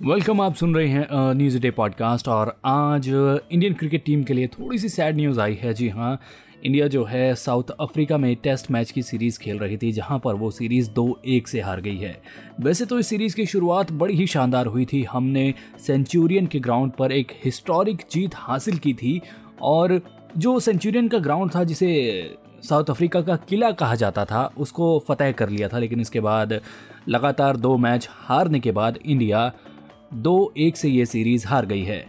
Welcome आप सुन रहे हैं न्यूज़ डे पॉडकास्ट और आज इंडियन क्रिकेट टीम के लिए थोड़ी सी सैड न्यूज़ आई है। जी हाँ इंडिया जो है साउथ अफ्रीका में टेस्ट मैच की सीरीज़ खेल रही थी, जहाँ पर वो सीरीज़ दो एक से हार गई है। वैसे तो इस सीरीज़ की शुरुआत बड़ी ही शानदार हुई थी। हमने सेंचुरियन के ग्राउंड पर एक हिस्टोरिक जीत हासिल की थी और जो सेंचुरियन का ग्राउंड था, जिसे साउथ अफ्रीका का किला कहा जाता था, उसको फतेह कर लिया था, लेकिन इसके बाद लगातार दो मैच हारने के बाद इंडिया दो एक से ये सीरीज़ हार गई है।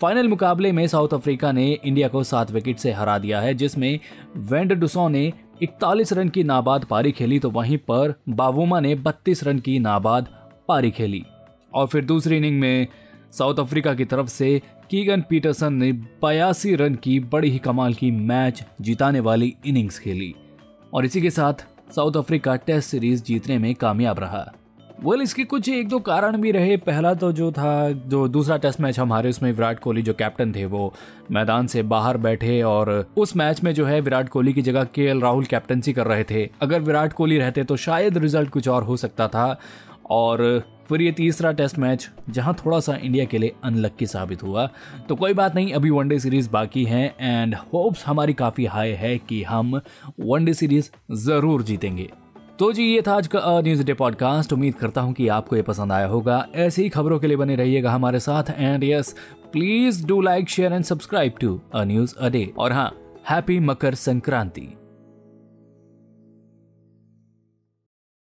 फाइनल मुकाबले में साउथ अफ्रीका ने इंडिया को सात विकेट से हरा दिया है, जिसमें वेंड डुसो ने 41 रन की नाबाद पारी खेली तो वहीं पर बावुमा ने 32 रन की नाबाद पारी खेली। और फिर दूसरी इनिंग में साउथ अफ्रीका की तरफ़ से कीगन पीटरसन ने बयासी रन की बड़ी ही कमाल की मैच जिताने वाली इनिंग्स खेली। और इसी के साथ साउथ अफ्रीका टेस्ट सीरीज़ जीतने में कामयाब रहा। वेल well, इसके कुछ एक दो कारण भी रहे। पहला तो जो था जो दूसरा टेस्ट मैच हमारे उसमें विराट कोहली जो कैप्टन थे वो मैदान से बाहर बैठे और उस मैच में जो है विराट कोहली की जगह के राहुल कैप्टनसी कर रहे थे। अगर विराट कोहली रहते तो शायद रिज़ल्ट कुछ और हो सकता था। और फिर ये तीसरा टेस्ट मैच जहाँ थोड़ा सा इंडिया के लिए अनलक्की साबित हुआ। तो कोई बात नहीं अभी वनडे सीरीज़ बाकी है एंड होप्स हमारी काफ़ी हाई है कि हम वनडे सीरीज़ ज़रूर जीतेंगे। तो जी, ये था आज का न्यूज़ डे पॉडकास्ट उम्मीद करता हूँ कि आपको ये पसंद आया होगा। ऐसी ही खबरों के लिए बने रहिएगा हमारे साथ। And yes please do like share and subscribe to uh News a Day और हाँ हैप्पी मकर संक्रांति।